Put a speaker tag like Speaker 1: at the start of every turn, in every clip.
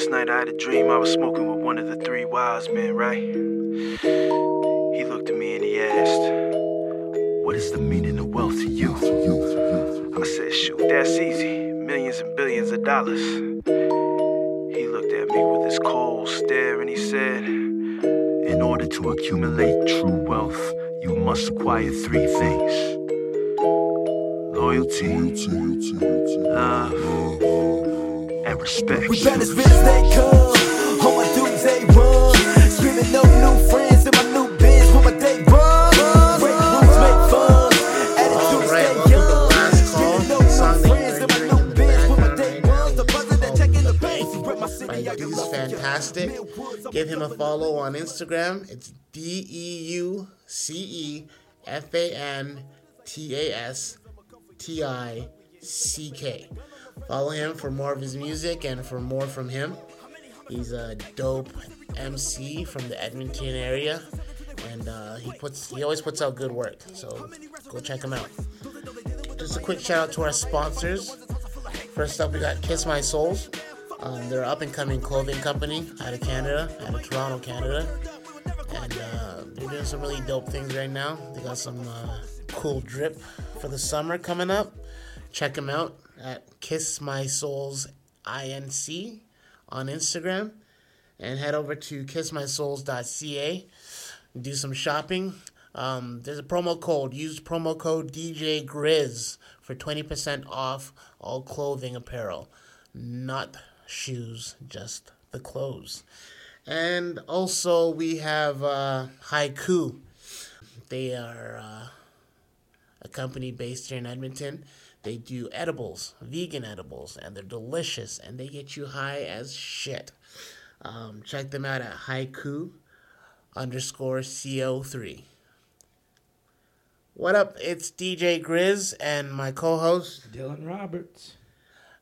Speaker 1: Last night I had a dream I was smoking with one of the three wise men, right? He looked at me and he asked, What is the meaning of wealth to you? I said, Shoot, that's easy. Millions and billions of dollars. He looked at me with his cold stare and he said, In order to accumulate true wealth, you must acquire three things loyalty, love, and respect.
Speaker 2: We bad as bitch they come. All my dudes they run. Screaming no new friends in my new biz with my day run. Break rules, make fun. Attitudes
Speaker 3: Alright,
Speaker 2: stay young. Screaming no new friends
Speaker 3: you're
Speaker 2: in my
Speaker 3: hearing
Speaker 2: new
Speaker 3: in
Speaker 2: biz with my day
Speaker 3: right.
Speaker 2: The buzzer that checking the bass. Rip my
Speaker 3: by
Speaker 2: city, I
Speaker 3: Deuce
Speaker 2: can love.
Speaker 3: Fantastic. Give him a follow on Instagram. It's D E U C E F A N T A S T I C K. Follow him for more of his music and for more from him. He's a dope MC from the Edmonton area, and uh, he puts he always puts out good work. So go check him out. Just a quick shout out to our sponsors. First up, we got Kiss My Souls. Um, they're an up and coming clothing company out of Canada, out of Toronto, Canada. And uh, they're doing some really dope things right now. They got some uh, cool drip for the summer coming up. Check them out at Kiss My Souls INC on Instagram. And head over to kissmysouls.ca. Do some shopping. Um, there's a promo code. Use promo code DJ Grizz for 20% off all clothing apparel. Not shoes, just the clothes. And also, we have uh, Haiku. They are uh, a company based here in Edmonton. They do edibles, vegan edibles, and they're delicious and they get you high as shit. Um, check them out at haiku underscore CO3. What up? It's DJ Grizz and my co host.
Speaker 4: Dylan Roberts.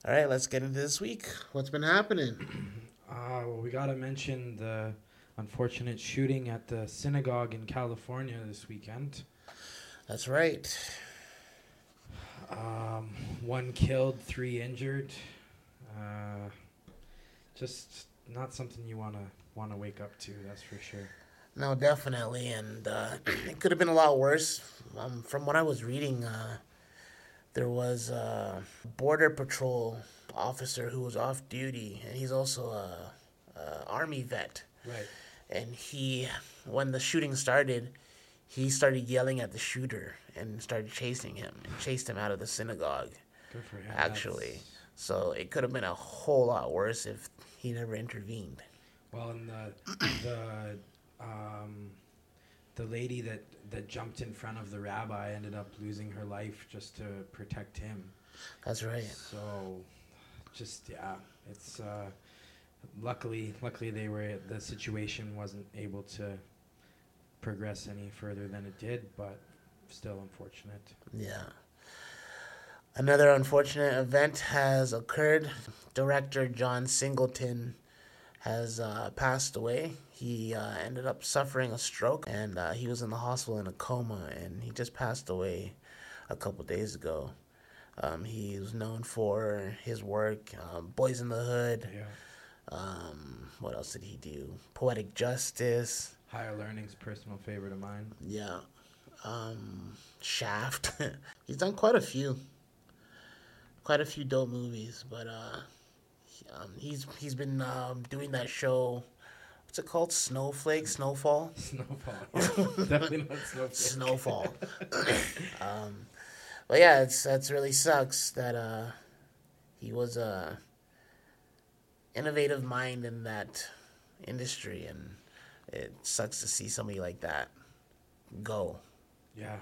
Speaker 3: All right, let's get into this week. What's been happening?
Speaker 4: Uh, well, we gotta mention the unfortunate shooting at the synagogue in California this weekend.
Speaker 3: That's right.
Speaker 4: Um, one killed, three injured. Uh, just not something you wanna wanna wake up to. That's for sure.
Speaker 3: No, definitely, and uh, it could have been a lot worse. Um, from what I was reading, uh, there was a border patrol officer who was off duty, and he's also a, a army vet.
Speaker 4: Right.
Speaker 3: And he, when the shooting started, he started yelling at the shooter and started chasing him and chased him out of the synagogue.
Speaker 4: Good for him.
Speaker 3: Actually,
Speaker 4: That's-
Speaker 3: so it could have been a whole lot worse if he never intervened.
Speaker 4: Well, and the the um, the lady that that jumped in front of the rabbi ended up losing her life just to protect him.
Speaker 3: That's right.
Speaker 4: So, just yeah, it's uh, luckily luckily they were the situation wasn't able to progress any further than it did, but still unfortunate.
Speaker 3: Yeah. Another unfortunate event has occurred. Director John Singleton has uh, passed away. He uh, ended up suffering a stroke and uh, he was in the hospital in a coma and he just passed away a couple days ago. Um, he was known for his work, um, Boyz n the Hood.
Speaker 4: Yeah,
Speaker 3: Um, what else did he do? Poetic Justice.
Speaker 4: higher learning's personal favorite of mine.
Speaker 3: Yeah. Um, Shaft. He's done quite a few. Quite a few dope movies, but uh, um, he's he's been um, doing that show. What's it called? Snowflake, Snowfall,
Speaker 4: Snowfall, definitely not snowflake.
Speaker 3: Snowfall. um, but yeah, it's that's really sucks that uh, he was a innovative mind in that industry, and it sucks to see somebody like that go.
Speaker 4: Yeah,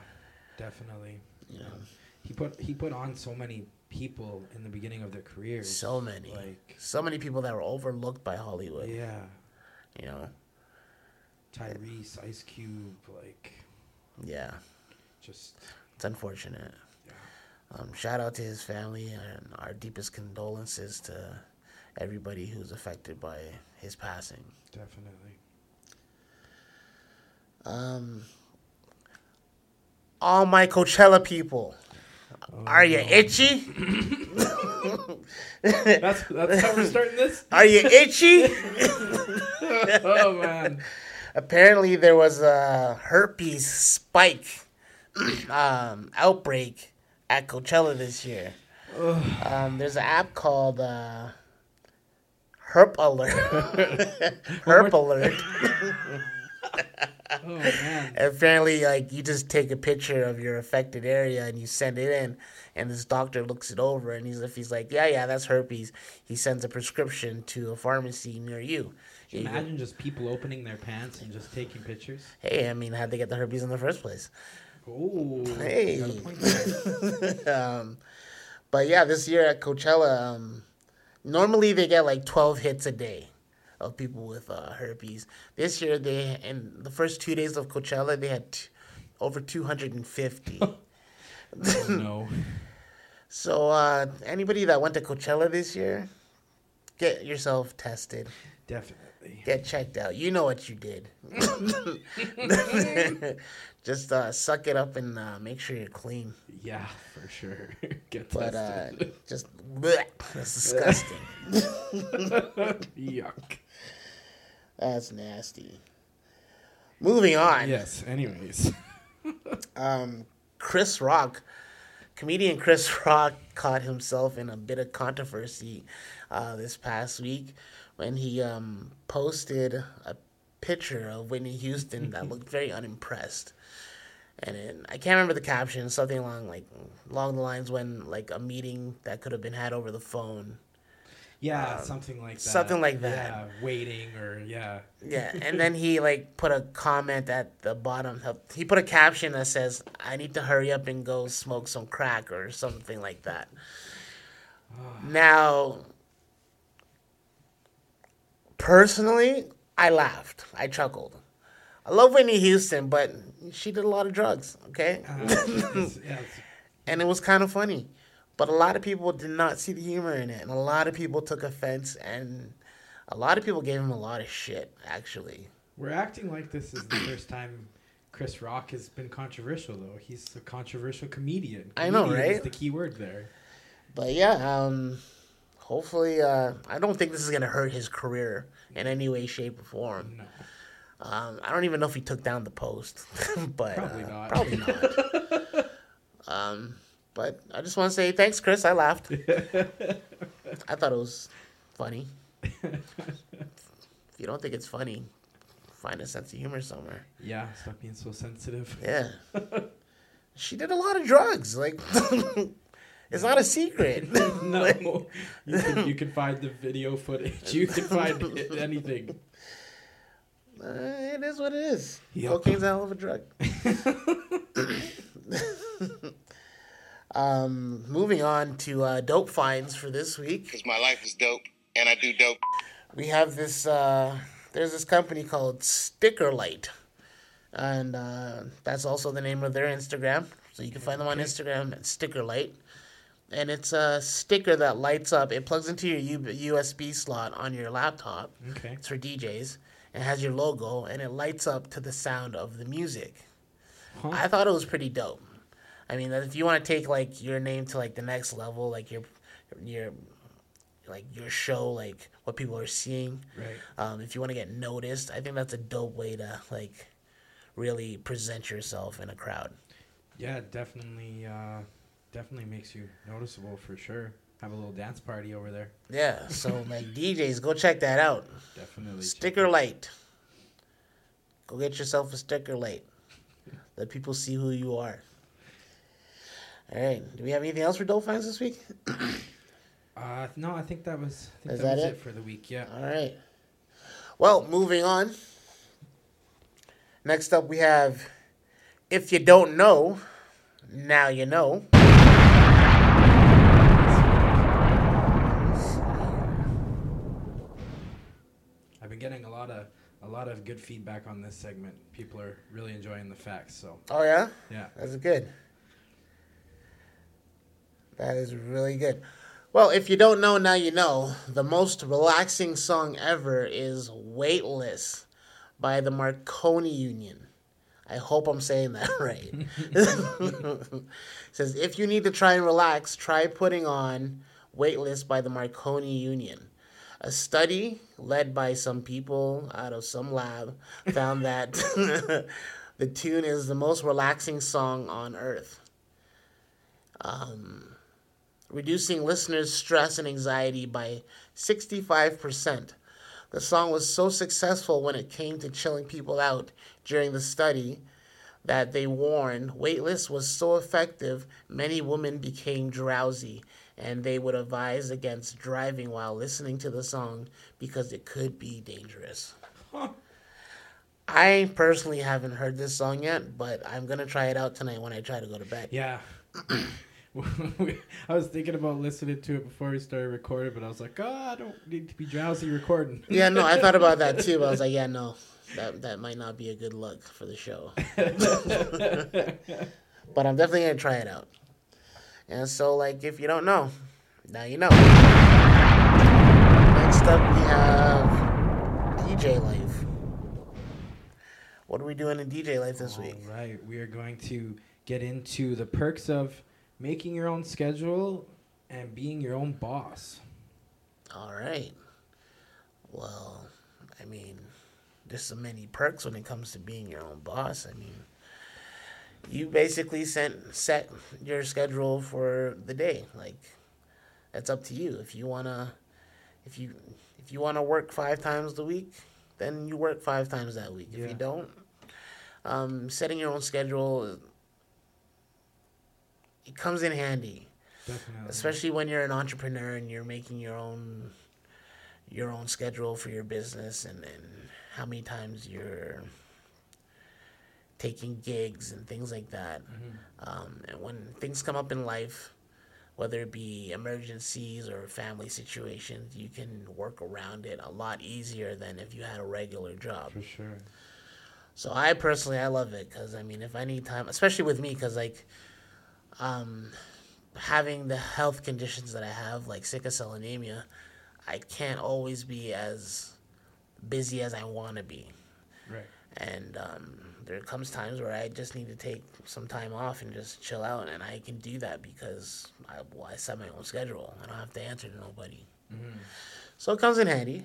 Speaker 4: definitely.
Speaker 3: You know.
Speaker 4: He put he put on so many people in the beginning of their careers.
Speaker 3: So many.
Speaker 4: like
Speaker 3: so many people that were overlooked by Hollywood.
Speaker 4: yeah,
Speaker 3: You know.
Speaker 4: Tyrese, Ice Cube, like
Speaker 3: Yeah.
Speaker 4: just
Speaker 3: It's unfortunate.
Speaker 4: yeah.
Speaker 3: Um, shout out to his family and our deepest condolences to everybody who's affected by his passing.
Speaker 4: Definitely.
Speaker 3: Um, all my Coachella people, are you itchy?
Speaker 4: That's that's how we're starting this.
Speaker 3: Are you itchy?
Speaker 4: oh man.
Speaker 3: Apparently, there was a herpes spike um, outbreak at Coachella this year. Um, there's an app called uh, Herp Alert. Herp Alert.
Speaker 4: Oh man.
Speaker 3: Apparently, like you just take a picture of your affected area and you send it in, and this doctor looks it over, and he's if he's like, yeah, yeah, that's herpes. He sends a prescription to a pharmacy near you.
Speaker 4: You
Speaker 3: go-
Speaker 4: imagine just people opening their pants and just taking pictures?
Speaker 3: Hey, I mean, how'd they get the herpes in the first place?
Speaker 4: Oh.
Speaker 3: Hey.
Speaker 4: got a point there.
Speaker 3: um, but yeah, this year at Coachella, um, normally they get like 12 hits a day of people with uh, herpes. This year, they in the first two days of Coachella, they had t- over 250.
Speaker 4: Oh, no.
Speaker 3: so uh, anybody that went to Coachella this year, get yourself tested.
Speaker 4: Definitely.
Speaker 3: Get checked out. You know what you did. Just uh, suck it up and uh, make sure you're clean.
Speaker 4: Yeah, for sure. Get
Speaker 3: But uh, just bleh, that's disgusting.
Speaker 4: Yuck.
Speaker 3: That's nasty. Moving on.
Speaker 4: Yes. Anyways.
Speaker 3: Um, Chris Rock, comedian Chris Rock, caught himself in a bit of controversy uh, this past week when he um, posted a picture of Whitney Houston that looked very unimpressed. And it, I can't remember the caption. Something along like along the lines when like a meeting that could have been had over the phone.
Speaker 4: Yeah, something like that.
Speaker 3: something like that.
Speaker 4: Yeah, waiting or yeah.
Speaker 3: Yeah, and then he like put a comment at the bottom. He put a caption that says, "I need to hurry up and go smoke some crack" or something like that. Now, personally, I laughed. I chuckled. I love Whitney Houston, but she did a lot of drugs. Okay,
Speaker 4: Uh, yeah,
Speaker 3: and it was kind of funny. But a lot of people did not see the humor in it, and a lot of people took offense, and a lot of people gave him a lot of shit. Actually,
Speaker 4: we're acting like this is the first time Chris Rock has been controversial, though. He's a controversial comedian.
Speaker 3: I know,
Speaker 4: Comedian is
Speaker 3: right?
Speaker 4: the key word there.
Speaker 3: But yeah, um, hopefully, uh, I don't think this is gonna hurt his career in any way, shape, or form.
Speaker 4: No.
Speaker 3: Um, I don't even know if he took down the post, but
Speaker 4: Probably
Speaker 3: uh,
Speaker 4: not.
Speaker 3: Probably not. um, but I just want to say thanks, Chris. I laughed. I thought it was funny. if you don't think it's funny, find a sense of humor somewhere.
Speaker 4: Yeah, stop being so sensitive.
Speaker 3: Yeah. she did a lot of drugs. Like, it's not a secret.
Speaker 4: no,
Speaker 3: Like,
Speaker 4: you can, you can find the video footage. You can find anything.
Speaker 3: uh, it is what it is.
Speaker 4: Yep.
Speaker 3: Cocaine's a hell of a drug. Um, moving on to uh, dope finds for this week.
Speaker 5: because my life is dope and I do dope.
Speaker 3: we have this uh there's this company called Sticker Light. And uh, that's also the name of their Instagram. So you can find them on Instagram at Sticker Light. And it's a sticker that lights up. It plugs into your USB slot on your laptop.
Speaker 4: Okay.
Speaker 3: It's for DJs. It has your logo and it lights up to the sound of the music.
Speaker 4: Huh.
Speaker 3: I thought it was pretty dope. I mean, if you want to take like your name to like the next level, like your your like your show, like what people are seeing,
Speaker 4: Right.
Speaker 3: um, if you want to get noticed, I think that's a dope way to like really present yourself in a crowd.
Speaker 4: Yeah, definitely. Uh, definitely makes you noticeable for sure. Have a little dance party over there.
Speaker 3: Yeah, so like DJs, go check that out.
Speaker 4: Definitely.
Speaker 3: Sticker light. Go get yourself a sticker light. Let people see who you are. All right. Do we have anything else for dope fans this week?
Speaker 4: Uh, no, I think that was. I think
Speaker 3: Is
Speaker 4: that, was it?
Speaker 3: it?
Speaker 4: for the week. Yeah.
Speaker 3: All right. Well, moving on. Next up, we have If You Don't Know, Now You Know.
Speaker 4: I've been getting a lot of a lot of good feedback on this segment. People are really enjoying the facts. So
Speaker 3: Oh, yeah?
Speaker 4: yeah.
Speaker 3: That's good. That is really good. Well, if you don't know, now you know. The most relaxing song ever is Weightless by the Marconi Union. I hope I'm saying that right. Says, if you need to try and relax, try putting on Weightless by the Marconi Union. A study led by some people out of some lab found that the tune is the most relaxing song on earth. Um, reducing listeners' stress and anxiety by 65%. The song was so successful when it came to chilling people out during the study that they warned Weightless was so effective, many women became drowsy and they would advise against driving while listening to the song because it could be dangerous. I personally haven't heard this song yet, but I'm going to try it out tonight when I try to go to bed.
Speaker 4: Yeah. I was thinking about listening to it before we started recording, but I was like, oh, I don't need to be drowsy recording.
Speaker 3: Yeah, no, I thought about that too, but I was like, yeah, no, that that might not be a good look for the show. but I'm definitely gonna try it out. And so, like, if you don't know, now you know. Next up, we have DJ Life. What are we doing in DJ Life this week?
Speaker 4: All right, we are going to get into the perks of making your own schedule and being your own boss.
Speaker 3: All right. Well, I mean, there's so many perks when it comes to being your own boss. I mean, you basically sent set your schedule for the day. Like, that's up to you. If you wanna, if you if you wanna work five times a week, then you work five times that week. If
Speaker 4: Yeah.
Speaker 3: you don't, um, setting your own schedule, it comes in handy
Speaker 4: Definitely.
Speaker 3: especially when you're an entrepreneur and you're making your own your own schedule for your business and, and how many times you're taking gigs and things like that um, and when things come up in life whether it be emergencies or family situations you can work around it a lot easier than if you had a regular job
Speaker 4: For sure.
Speaker 3: so I personally I love it because I mean if I need time, especially with me, because like, um, having the health conditions that I have, like sickle cell anemia, I can't always be as busy as I want to be,
Speaker 4: Right.
Speaker 3: and um, there comes times where I just need to take some time off and just chill out, and I can do that because I well, I set my own schedule. I don't have to answer to nobody, so it comes in handy.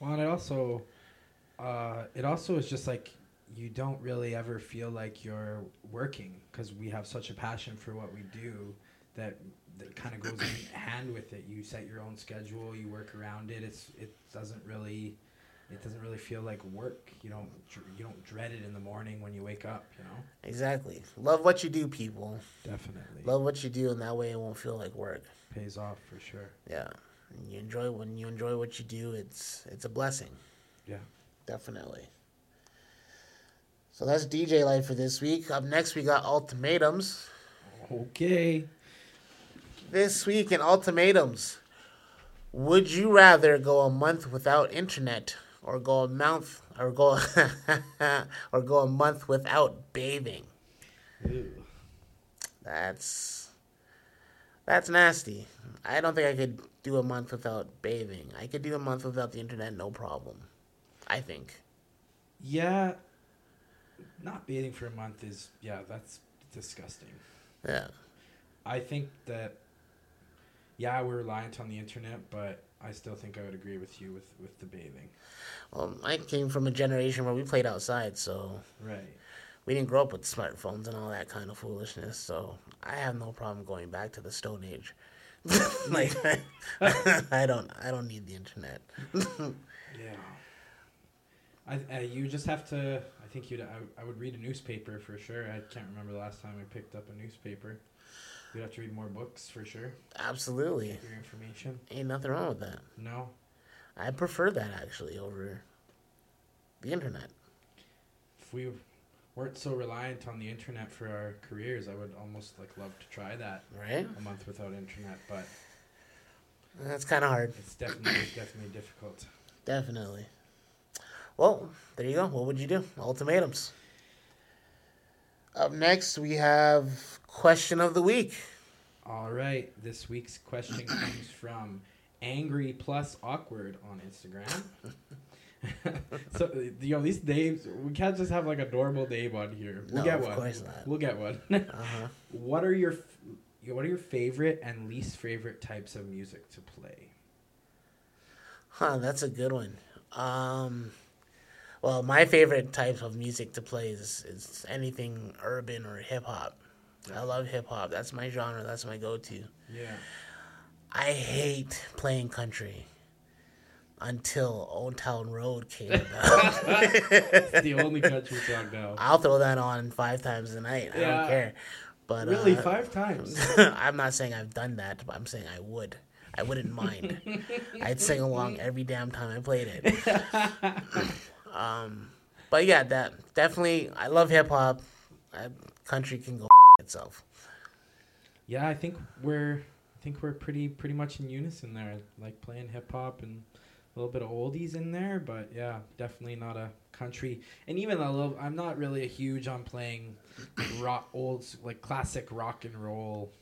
Speaker 4: Well, and it also, uh, it also is just like you don't really ever feel like you're working because we have such a passion for what we do that that kind of goes in hand with it. You set your own schedule, you work around it. It's it doesn't really, it doesn't really feel like work. You don't you don't dread it in the morning when you wake up. You know.
Speaker 3: Exactly. Love what you do, people.
Speaker 4: Definitely
Speaker 3: Love what you do, and that way it won't feel like work.
Speaker 4: pays off for sure.
Speaker 3: Yeah, and you enjoy when you enjoy what you do. It's it's a blessing,
Speaker 4: Yeah.
Speaker 3: definitely. So that's DJ life for this week. Up next, we got ultimatums.
Speaker 4: Okay.
Speaker 3: This week in ultimatums, would you rather go a month without internet, or go a month, or go, or go a month without bathing?
Speaker 4: Ew.
Speaker 3: That's that's nasty. I don't think I could do a month without bathing. I could do a month without the internet, no problem. I think.
Speaker 4: Yeah. Not bathing for a month is yeah that's disgusting.
Speaker 3: Yeah.
Speaker 4: I think that yeah, we're reliant on the internet, but I still think I would agree with you with with the bathing.
Speaker 3: Well, I came from a generation where we played outside, so
Speaker 4: Right.
Speaker 3: we didn't grow up with smartphones and all that kind of foolishness. So I have no problem going back to the Stone Age. like I don't, I don't need the internet.
Speaker 4: Yeah. I, I you just have to. I think you'd. I, I would read a newspaper for sure. I can't remember the last time I picked up a newspaper. You'd have to read more books for sure.
Speaker 3: Absolutely,
Speaker 4: Get your information.
Speaker 3: ain't nothing wrong with that.
Speaker 4: No.
Speaker 3: I prefer that actually over the internet.
Speaker 4: If we weren't so reliant on the internet for our careers, I would almost like love to try that
Speaker 3: Right?
Speaker 4: a month without internet, but
Speaker 3: That's kind of hard.
Speaker 4: it's definitely definitely difficult.
Speaker 3: Definitely. Well, there you go. What would you do? Ultimatums. Up next, we have question of the week.
Speaker 4: All right, this week's question comes from angry plus awkward on Instagram. so you know these names, we can't just have like a normal name on here. We'll
Speaker 3: No,
Speaker 4: get
Speaker 3: of
Speaker 4: one.
Speaker 3: course not.
Speaker 4: We'll get one.
Speaker 3: Uh huh.
Speaker 4: what are your f- what are your favorite and least favorite types of music to play?
Speaker 3: Huh, that's a good one. Um, well, my favorite type of music to play is, is anything urban or hip hop. I love hip hop. That's my genre. That's my go to.
Speaker 4: Yeah.
Speaker 3: I hate playing country until Old Town Road came
Speaker 4: out. The only country song now.
Speaker 3: I'll throw that on five times a night.
Speaker 4: Yeah.
Speaker 3: I don't care. But
Speaker 4: Really,
Speaker 3: uh,
Speaker 4: five times.
Speaker 3: I'm not saying I've done that, but I'm saying I would. I wouldn't mind. I'd sing along every damn time I played it. Um, but yeah, that definitely. I love hip hop. Country can go itself.
Speaker 4: Yeah, I think we're I think we're pretty pretty much in unison there. Like playing hip hop and a little bit of oldies in there, but yeah, definitely not a country. And even a little, I'm not really a huge on playing rock old like classic rock and roll.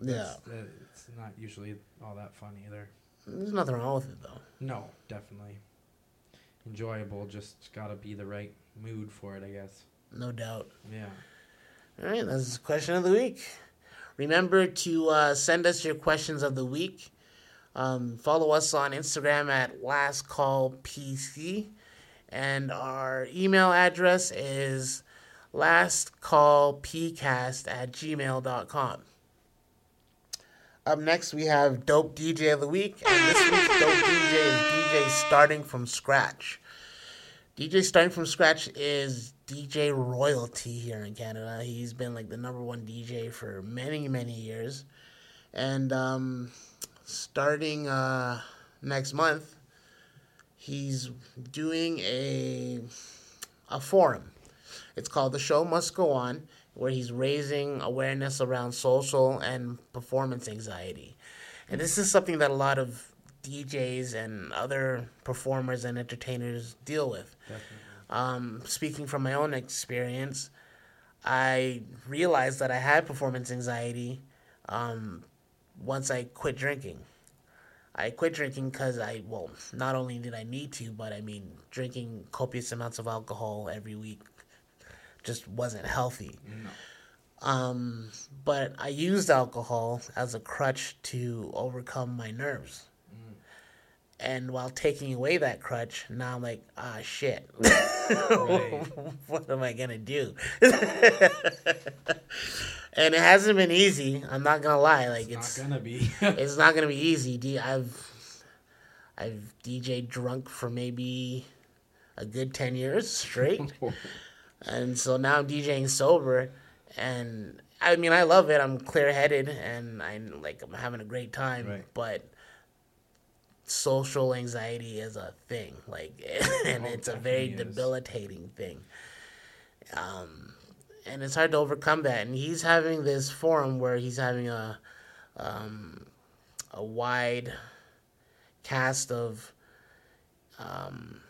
Speaker 3: Yeah,
Speaker 4: uh, it's not usually all that fun either.
Speaker 3: there's nothing wrong with it though.
Speaker 4: No, definitely enjoyable. Just gotta be the right mood for it, I guess.
Speaker 3: No doubt.
Speaker 4: Yeah.
Speaker 3: All right, that's the question of the week. Remember to uh, send us your questions of the week. Um, follow us on Instagram at Last Call PC, and our email address is lastcallpcast at gmail.com. Up next, we have Dope DJ of the Week, Dope DJ is DJ Starting from Scratch. DJ Starting from Scratch is DJ royalty here in Canada. He's been like the number one DJ for many, many years. And um, starting uh, next month, he's doing a a forum. It's called The Show Must Go On, where he's raising awareness around social and performance anxiety. And this is something that a lot of DJs and other performers and entertainers deal with. Um, speaking from my own experience, I realized that I had performance anxiety um, once I quit drinking. I quit drinking because I, well, not only did I need to, but I mean, drinking copious amounts of alcohol every week just wasn't healthy. Um, but I used alcohol as a crutch to overcome my nerves. And while taking away that crutch, now I'm like, ah, shit. what am I going to do? and it hasn't been easy. I'm not going to lie. Like,
Speaker 4: It's
Speaker 3: it's,
Speaker 4: not gonna be.
Speaker 3: it's not going to be easy. D- I've, I've DJ drunk for maybe a good 10 years straight. And so now I'm DJing sober, and I mean I love it. I'm clear headed, and I like I'm having a great time.
Speaker 4: Right.
Speaker 3: But social anxiety is a thing, like, and
Speaker 4: Oh,
Speaker 3: it's a very debilitating thing. Um, and it's hard to overcome that. And he's having this forum where he's having a, um, a wide cast of, um,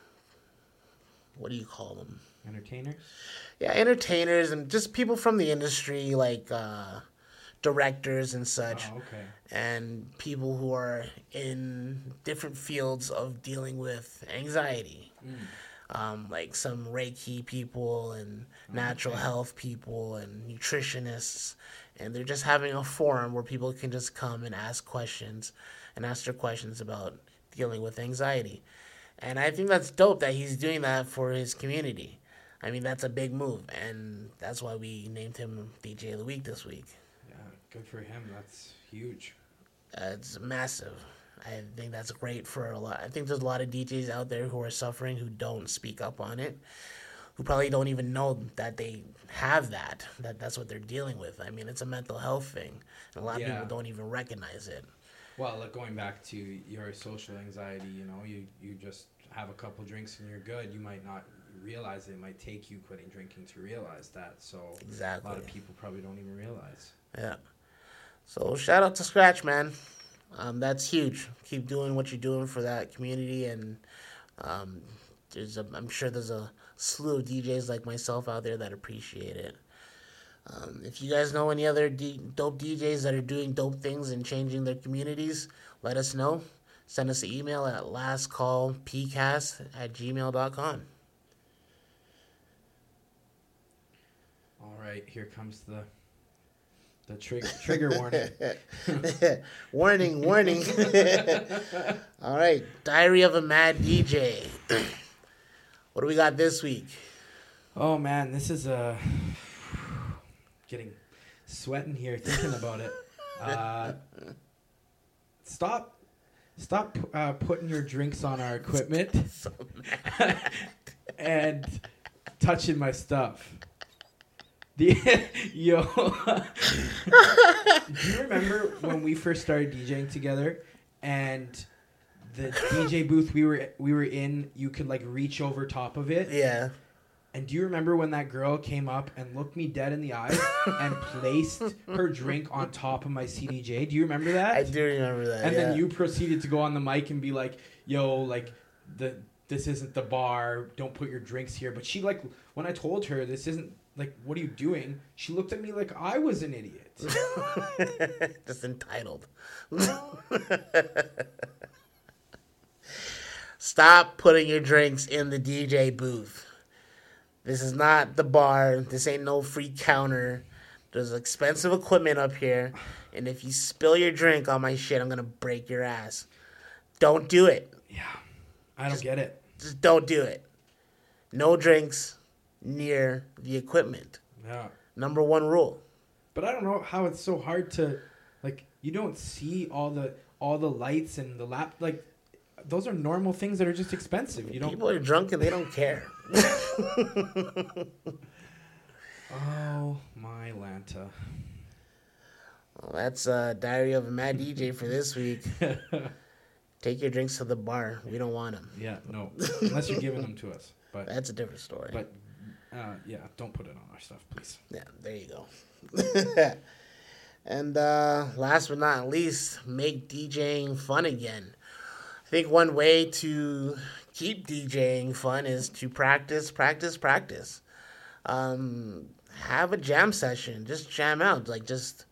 Speaker 3: what do you call them?
Speaker 4: Entertainers.
Speaker 3: yeah, entertainers and just people from the industry, like uh, directors and such,
Speaker 4: Oh, okay.
Speaker 3: and people who are in different fields of dealing with anxiety. Um, like some Reiki people and natural health people and nutritionists, and they're just having a forum where people can just come and ask questions and ask their questions about dealing with anxiety. And I think that's dope that he's doing that for his community. I mean, that's a big move, and that's why we named him DJ of the Week this week.
Speaker 4: Yeah, good for him. That's huge.
Speaker 3: Uh, it's massive. I think that's great for a lot. I think there's a lot of DJs out there who are suffering who don't speak up on it, who probably don't even know that they have that, that that's what they're dealing with. I mean, it's a mental health thing, and a lot of people don't even recognize it.
Speaker 4: Well, like going back to your social anxiety, you know, you you just have a couple drinks and you're good. You might not realize it. It might take you quitting drinking to realize that. So exactly. a lot of people probably don't even realize.
Speaker 3: Yeah. So shout out to Scratch, man. Um, that's huge. Keep doing what you're doing for that community, and um, there's a, I'm sure there's a slew of DJs like myself out there that appreciate it. Um, if you guys know any other D- dope DJs that are doing dope things and changing their communities, let us know. Send us an email at lastcallpcast at gmail.com.
Speaker 4: All right, here comes the The trigger trigger warning.
Speaker 3: warning, warning. All right, Diary of a Mad DJ. what do we got this week?
Speaker 4: Oh man, this is uh, getting sweating here thinking about it. Uh, stop, stop uh, putting your drinks on our equipment and touching my stuff. The yo, do you remember when we first started DJing together and the DJ booth we were we were in, you could like reach over top of it.
Speaker 3: Yeah.
Speaker 4: And do you remember when that girl came up and looked me dead in the eyes and placed her drink on top of my CDJ? Do you remember that?
Speaker 3: I do remember that.
Speaker 4: and
Speaker 3: yeah.
Speaker 4: then you proceeded to go on the mic and be like, "Yo, like the this isn't the bar. Don't put your drinks here." But she like when I told her this isn't like what are you doing? She looked at me like I was an idiot.
Speaker 3: Just entitled. Stop putting your drinks in the DJ booth. This is not the bar. This ain't no free counter. There's expensive equipment up here. And if you spill your drink on my shit, I'm going to break your ass. Don't do it.
Speaker 4: yeah, I don't get it.
Speaker 3: Just don't do it. No drinks near the equipment.
Speaker 4: Yeah,
Speaker 3: Number one rule.
Speaker 4: but I don't know how it's so hard to like. You don't see all the all the lights and the lap like. Those are normal things that are just expensive. You don't.
Speaker 3: People are drunk and they don't care.
Speaker 4: Oh my Lanta.
Speaker 3: Well, that's uh, Diary of a Mad DJ for this week. Take your drinks to the bar. We don't want them.
Speaker 4: Yeah, no. Unless you're giving them to us. But
Speaker 3: That's a different story.
Speaker 4: but uh, yeah, don't put it on our stuff, please.
Speaker 3: yeah, there you go. and uh, last but not least, make DJing fun again. I think one way to keep DJing fun is to practice, practice, practice. Um, have a jam session. Just jam out. Like just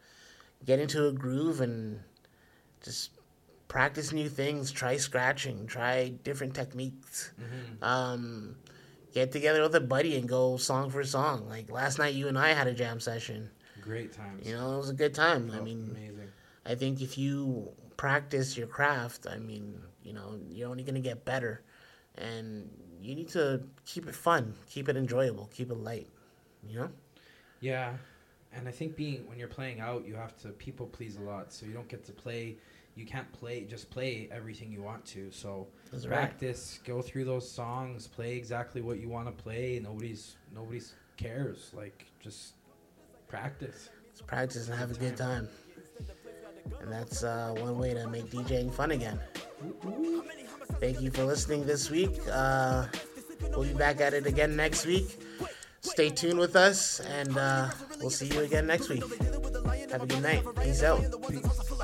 Speaker 3: get into a groove and just practice new things. Try scratching. Try different techniques. Um, get together with a buddy and go song for song. Like last night, you and I had a jam session.
Speaker 4: Great times.
Speaker 3: You know, it was a good time. I mean,
Speaker 4: amazing.
Speaker 3: I think if you practice your craft, I mean, you know, you're only going to get better. And you need to keep it fun, keep it enjoyable, keep it light. You know?
Speaker 4: Yeah, and I think being when you're playing out, you have to people please a lot, so you don't get to play. You can't play just play everything you want to. So
Speaker 3: That's right.
Speaker 4: practice, go through those songs, play exactly what you want to play. Nobody's nobody's cares. Like just practice.
Speaker 3: Just practice and have a good time. And that's uh, one way to make DJing fun again. Thank you for listening this week. Uh, we'll be back at it again next week. Stay tuned with us, and uh, we'll see you again next week. Have a good night. Peace out.
Speaker 2: My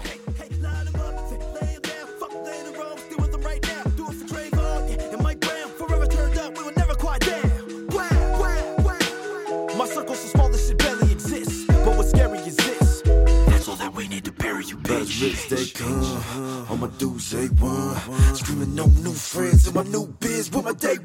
Speaker 2: all
Speaker 6: my dudes they one. Screaming no new friends in my new biz with my day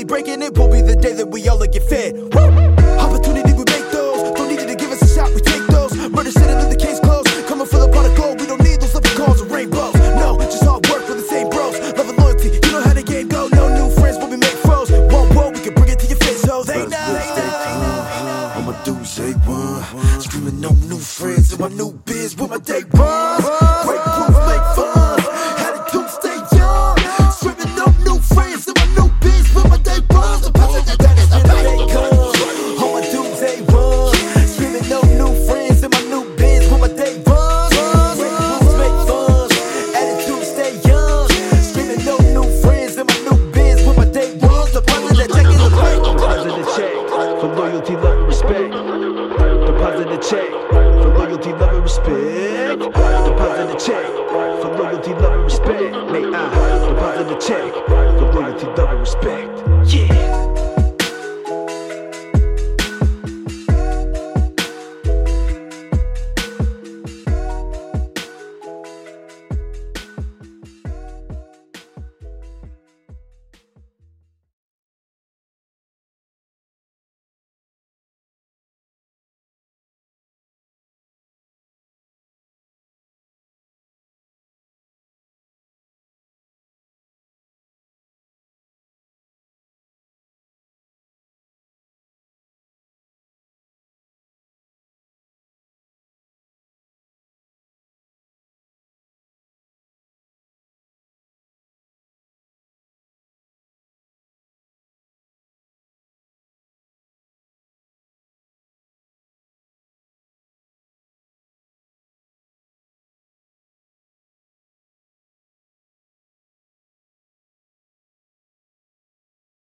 Speaker 2: finally breaking it will be the day that we all get fed. Woo! Opportunity we make those. Don't need you to give us a shot, we take those. Murder shit until the case closed. Coming for the pot of gold, we don't need those living calls or rainbows. No, just hard work with the same bros. Love and loyalty, you know how the game go. No new friends, but we make froze. Whoa, whoa, we can bring it to your face, ho. They know, they
Speaker 6: dudes they one. Screaming no new friends in my new biz with my day ones. Break